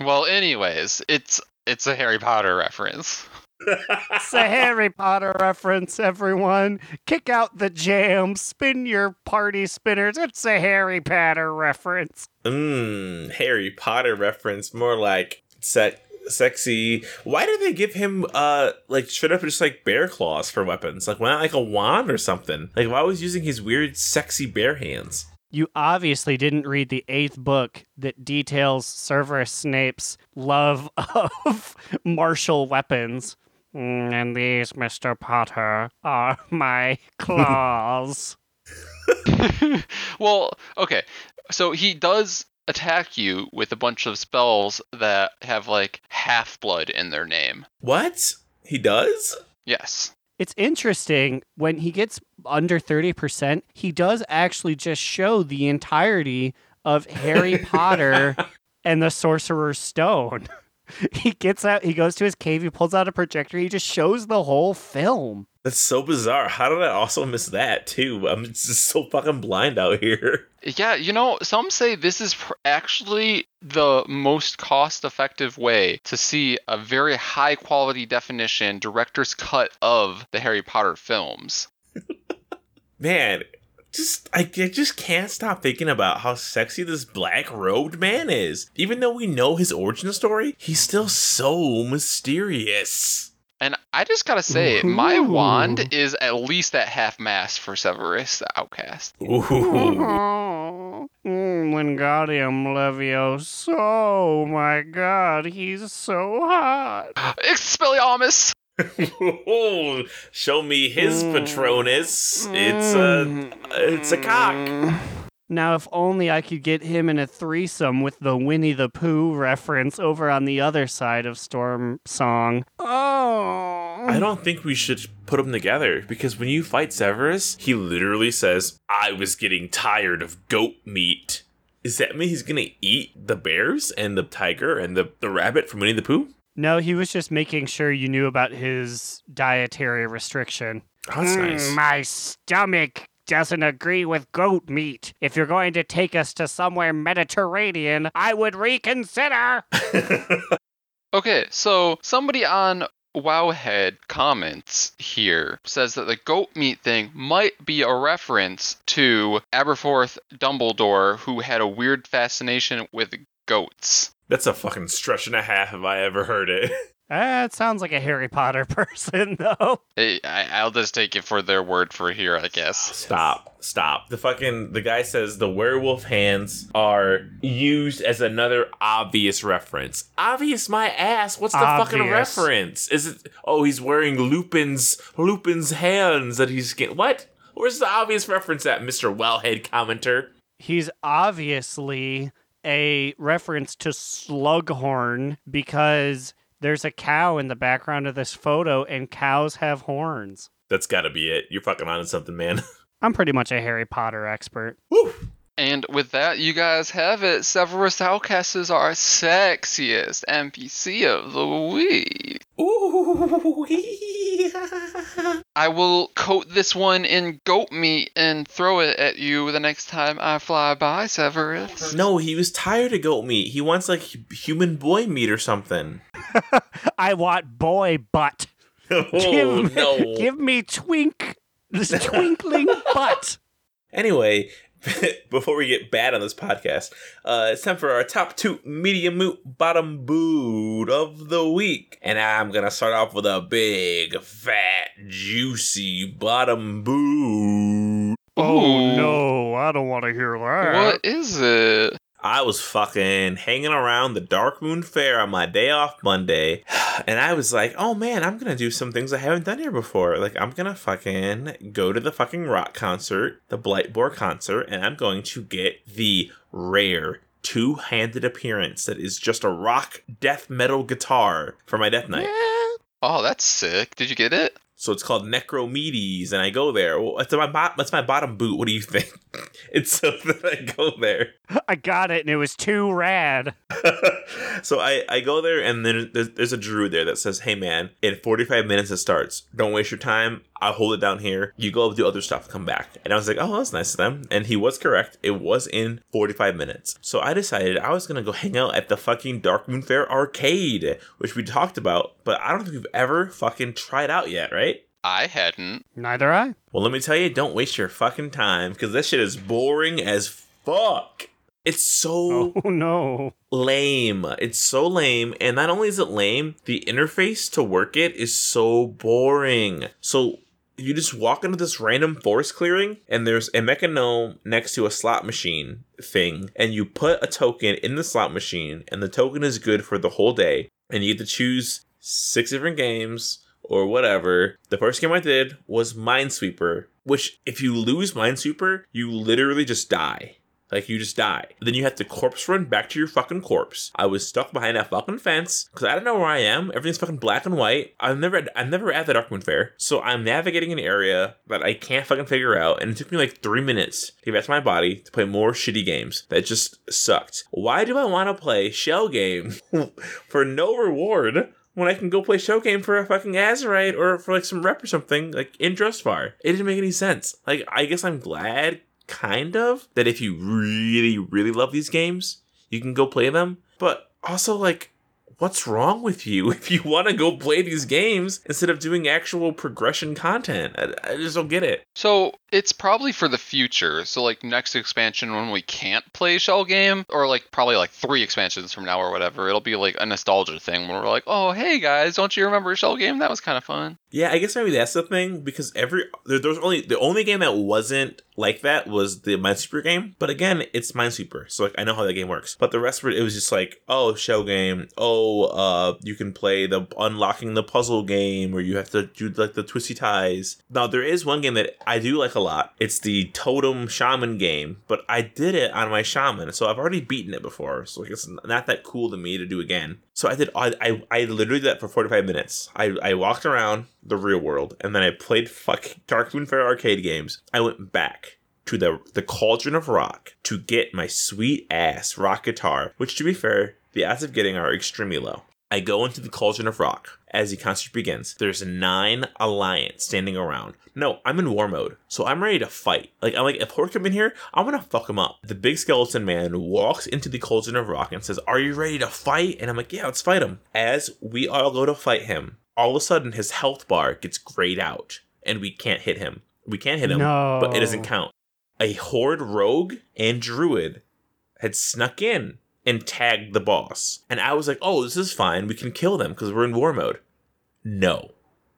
C: Well, anyways, it's it's a Harry Potter reference.
D: it's a Harry Potter reference, everyone. Kick out the jam, spin your party spinners. It's a Harry Potter reference.
B: Mmm, Harry Potter reference, more like sec- sexy. Why did they give him uh like straight up just like bear claws for weapons? Like why not like a wand or something? Like why was using his weird sexy bear hands?
D: You obviously didn't read the eighth book that details Severus Snape's love of martial weapons. Mm, And these, Mr. Potter, are my claws.
C: well, okay. So he does attack you with a bunch of spells that have like half blood in their name.
B: What? He does?
C: Yes.
D: It's interesting when he gets under 30%, he does actually just show the entirety of Harry Potter and the Sorcerer's Stone. He gets out, he goes to his cave, he pulls out a projector, he just shows the whole film.
B: That's so bizarre. How did I also miss that too? I'm just so fucking blind out here.
C: Yeah, you know, some say this is pr- actually the most cost effective way to see a very high quality definition director's cut of the Harry Potter films.
B: Man, just I, I just can't stop thinking about how sexy this black robed man is. Even though we know his origin story, he's still so mysterious.
C: And I just gotta say, my wand is at least at half mast for Severus the Outcast.
B: Ooh.
D: Oh, mm, Wingardium Leviosa. Oh my god, he's so hot.
C: Expelliarmus!
B: Show me his
D: Mm.
B: Patronus. It's a it's a cock.
D: Now, if only I could get him in a threesome with the Winnie the Pooh reference over on the other side of Stormsong. Oh.
B: I don't think we should put them together because when you fight Severus, he literally says, I was getting tired of goat meat. Does that mean he's gonna eat the bears and the tiger and the, the rabbit from Winnie the Pooh?
D: No, he was just making sure you knew about his dietary restriction.
B: Oh, that's nice.
E: Mm, my stomach doesn't agree with goat meat. If you're going to take us to somewhere Mediterranean, I would reconsider.
C: Okay, so somebody on Wowhead comments here says that the goat meat thing might be a reference to Aberforth Dumbledore, who had a weird fascination with goats.
B: That's a fucking stretch and a half if I ever heard it.
D: Eh, it sounds like a Harry Potter person, though.
C: Hey, I, I'll just take it for their word for here, I guess.
B: Stop. Stop. The fucking the guy says the werewolf hands are used as another obvious reference. Obvious my ass. What's the fucking reference? Is it oh he's wearing Lupin's Lupin's hands that he's getting what? Where's the obvious reference at, Mr. Wellhead commenter?
D: He's obviously a reference to Slughorn because there's a cow in the background of this photo, and cows have horns.
B: That's gotta be it. You're fucking on to something, man.
D: I'm pretty much a Harry Potter expert.
B: Woo!
C: And with that, you guys have it. Severus Outcast is our sexiest NPC of the week.
B: Ooh.
C: I will coat this one in goat meat and throw it at you the next time I fly by, Severus.
B: no, he was tired of goat meat. He wants like human boy meat or something.
D: I want boy butt.
B: Oh
D: give,
B: no.
D: give me twink, this twinkling butt.
B: Anyway, before we get bad on this podcast, uh, it's time for our top two medium moot bottom boot of the week. And I'm going to start off with a big, fat, juicy bottom boot.
D: Oh
C: Ooh.
D: no, I don't want to hear that.
C: What is it?
B: I was fucking hanging around the Darkmoon Faire on my day off Monday, and I was like, oh man, I'm gonna do some things I haven't done here before. Like, I'm gonna fucking go to the fucking rock concert, the Blight Boar concert, and I'm going to get the rare two handed appearance that is just a rock death metal guitar for my death knight.
C: Oh, that's sick. Did you get it?
B: So it's called Necromedes, and I go there. Well, it's my bo- that's my bottom boot. What do you think? it's so that I go there.
D: I got it, and it was too rad.
B: so I, I go there and then there's, there's a druid there that says, "Hey man, in 45 minutes it starts. Don't waste your time. I'll hold it down here. You go do other stuff. Come back." And I was like, "Oh, that's nice of them." And he was correct. It was in 45 minutes. So I decided I was gonna go hang out at the fucking Darkmoon Faire arcade, which we talked about, but I don't think we've ever fucking tried out yet, right?
C: I hadn't.
D: Neither I.
B: Well, let me tell you, don't waste your fucking time because this shit is boring as fuck. It's so
D: Oh no.
B: lame. It's so lame. And not only is it lame, the interface to work it is so boring. So you just walk into this random forest clearing and there's a mechagnome next to a slot machine thing and you put a token in the slot machine and the token is good for the whole day and you get to choose six different games or whatever. The first game I did was Minesweeper, which if you lose Minesweeper, you literally just die. Like you just die. Then you have to corpse run back to your fucking corpse. I was stuck behind that fucking fence because I don't know where I am. Everything's fucking black and white. I've never, I've never at the Darkmoon Faire, so I'm navigating an area that I can't fucking figure out, and it took me like three minutes to get back to my body to play more shitty games that just sucked. Why do I want to play shell game for no reward? When I can go play show game for a fucking Azerite or for like some rep or something, like in Drustvar. It didn't make any sense. Like, I guess I'm glad kind of that if you really really love these games you can go play them but also like what's wrong with you if you want to go play these games instead of doing actual progression content I, I just don't get it
C: So it's probably for the future. So like next expansion when we can't play shell game, or like probably like three expansions from now or whatever, it'll be like a nostalgia thing where we're like, oh hey guys, don't you remember shell game? That was kind of fun.
B: yeah i guess maybe that's the thing because every there, there only the only game that wasn't like that was the minesweeper game but again it's minesweeper so like i know how that game works but the rest of it it was just like oh shell game oh uh you can play the unlocking the puzzle game where you have to do like the twisty ties now there is one game that i do like a lot it's the totem shaman game but i did it on my shaman so i've already beaten it before so like it's not that cool to me to do again so I did. I I, I literally did that for forty five minutes. I I walked around the real world, and then I played fucking Darkmoon Faire arcade games. I went back to the the Cauldron of Rock to get my sweet ass rock guitar, which to be fair, the odds of getting are extremely low. I go into the Cauldron of Rock as the concert begins. There's nine alliance standing around. No, I'm in war mode, so I'm ready to fight. Like I'm like, if Horde come in here, I'm gonna fuck him up. The big skeleton man walks into the Cauldron of Rock and says, "Are you ready to fight?" And I'm like, "Yeah, let's fight him." As we all go to fight him, all of a sudden his health bar gets grayed out, and we can't hit him. We can't hit him,
D: No.
B: but it doesn't count. A Horde rogue and druid had snuck in and tagged the boss. And I was like, oh, this is fine. We can kill them because we're in war mode. No,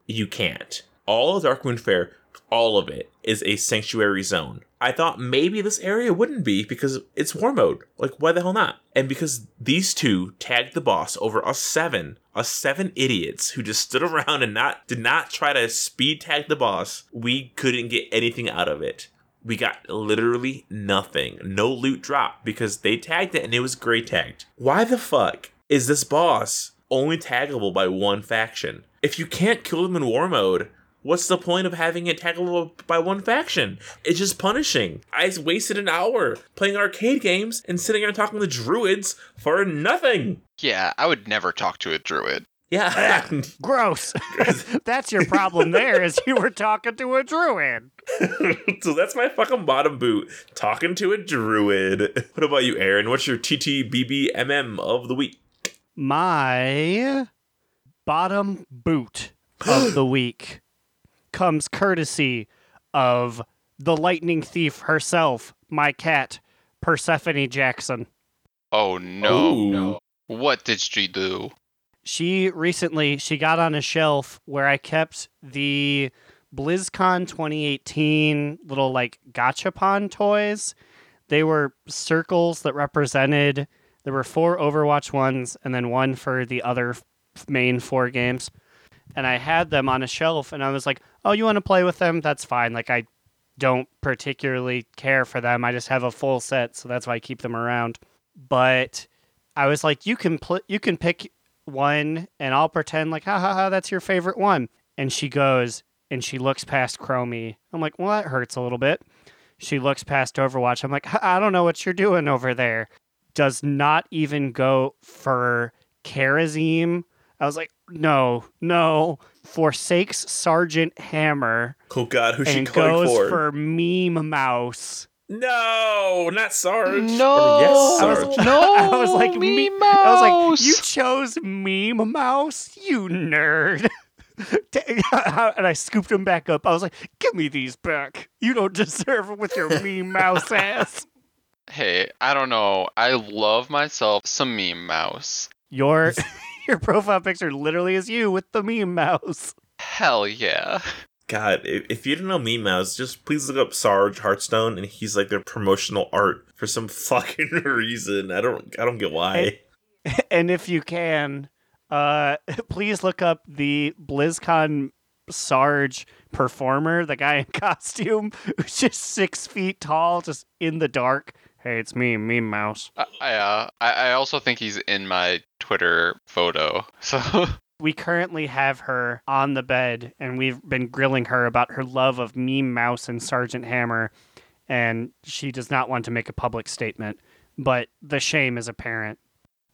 B: you can't. All of Darkmoon Faire, all of it, is a sanctuary zone. I thought maybe this area wouldn't be because it's war mode. Like, why the hell not? And because these two tagged the boss over us seven, us seven idiots who just stood around and not did not try to speed tag the boss, we couldn't get anything out of it. We got literally nothing. No loot drop because they tagged it and it was gray tagged. Why the fuck is this boss only taggable by one faction? If you can't kill them in war mode, what's the point of having it taggable by one faction? It's just punishing. I wasted an hour playing arcade games and sitting there talking to druids for nothing.
C: Yeah, I would never talk to a druid.
B: Yeah.
D: Gross. That's your problem there is you were talking to a druid.
B: so that's my fucking bottom boot. Talking to a druid. What about you, Aaron? What's your TTBBMM of the week?
D: My bottom boot of the week comes courtesy of the lightning thief herself, my cat, Persephone Jackson.
C: Oh no.
B: Ooh.
C: What did she do?
D: She recently she got on a shelf where I kept the BlizzCon 2018 little like gachapon toys. They were circles that represented there were four Overwatch ones and then one for the other main four games. And I had them on a shelf and I was like, "Oh, you want to play with them? That's fine. Like I don't particularly care for them. I just have a full set, so that's why I keep them around." But I was like, "You can pl- you can pick one and I'll pretend like, ha ha ha, that's your favorite one. And she goes and she looks past Chromie. I'm like, well, that hurts a little bit. She looks past Overwatch. I'm like, I don't know what you're doing over there. Does not even go for Karazim. I was like, no, no. Forsakes Sergeant Hammer
B: Oh god, who's she going
D: goes
B: for?
D: for Meme Mouse.
B: No, not Sarge.
C: No.
B: Or yes, Sarge.
C: No,
D: I was like,
C: Meme
D: me- I was like, you chose meme mouse, you nerd. and I scooped him back up. I was like, give me these back. You don't deserve it with your meme mouse ass.
C: Hey, I don't know. I love myself some meme mouse.
D: Your your profile picture literally is you with the meme mouse.
C: Hell yeah.
B: God, if, if you don't know Meme Mouse, just please look up Sarge Hearthstone, and he's like their promotional art for some fucking reason. I don't, I don't get why.
D: And if you can, uh, please look up the BlizzCon Sarge performer, the guy in costume who's just six feet tall, just in the dark. Hey, it's me, Meme Mouse.
C: I, I, uh, I I also think he's in my Twitter photo. So
D: We currently have her on the bed, and we've been grilling her about her love of Meme Mouse and Sergeant Hammer, and she does not want to make a public statement, but the shame is apparent.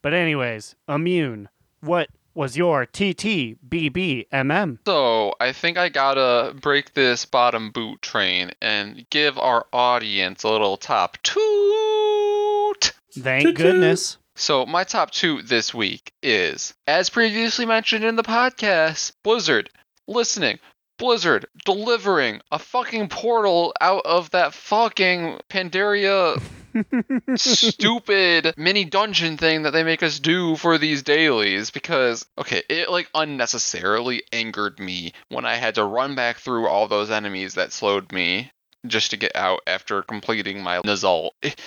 D: But, anyways, Immune, what was your TTBBMM?
C: So I think I gotta break this bottom boot train and give our audience a little top toot.
D: Thank
B: Toot toot.
C: So my top two this week is, as previously mentioned in the podcast, Blizzard listening. Blizzard delivering a fucking portal out of that fucking Pandaria stupid mini dungeon thing that they make us do for these dailies because okay it like unnecessarily angered me when i had to run back through all those enemies that slowed me just to get out after completing my Nuzul. It,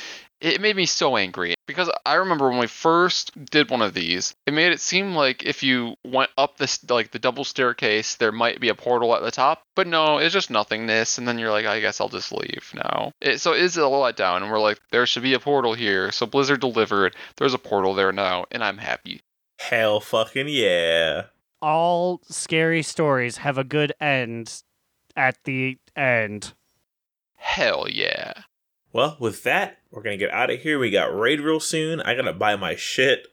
C: it made me so angry because I remember when we first did one of these, it made it seem like if you went up this like the double staircase, there might be a portal at the top, but no, it's just nothingness, and then you're like, I guess I'll just leave now. It, so it's a letdown, and we're like, there should be a portal here. So Blizzard delivered. There's a portal there now, and I'm happy.
B: Hell fucking yeah.
D: All scary stories have a good end at the end.
C: Hell yeah.
B: Well, with that, we're gonna get out of here. We got raid real soon. I gotta buy my shit.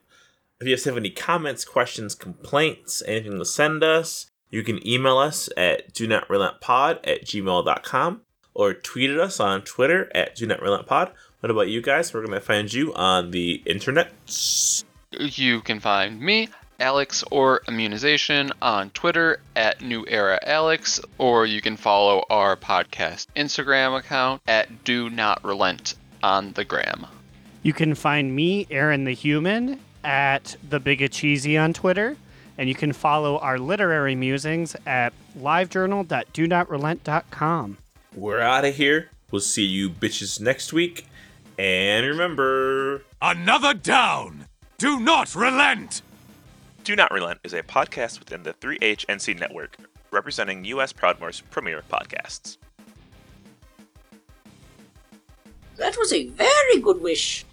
B: If you guys have any comments, questions, complaints, anything to send us, you can email us at do not relent pod at gmail.com or tweet at us on Twitter at do not relent pod. What about you guys? We're gonna find you on the internet.
C: You can find me, Alex or Immunization, on Twitter at New Era Alex, or you can follow our podcast Instagram account at Do Not Relent on the gram.
D: You can find me, Aaron the Human, at the Bigacheesy on Twitter, and you can follow our literary musings at livejournal.donotrelent.com.
B: We're out of here. We'll see you bitches next week. And remember,
A: Another down! Do not relent!
G: Do Not Relent is a podcast within the 3HNC network, representing U.S. Proudmoore's premier podcasts.
H: That was a very good wish.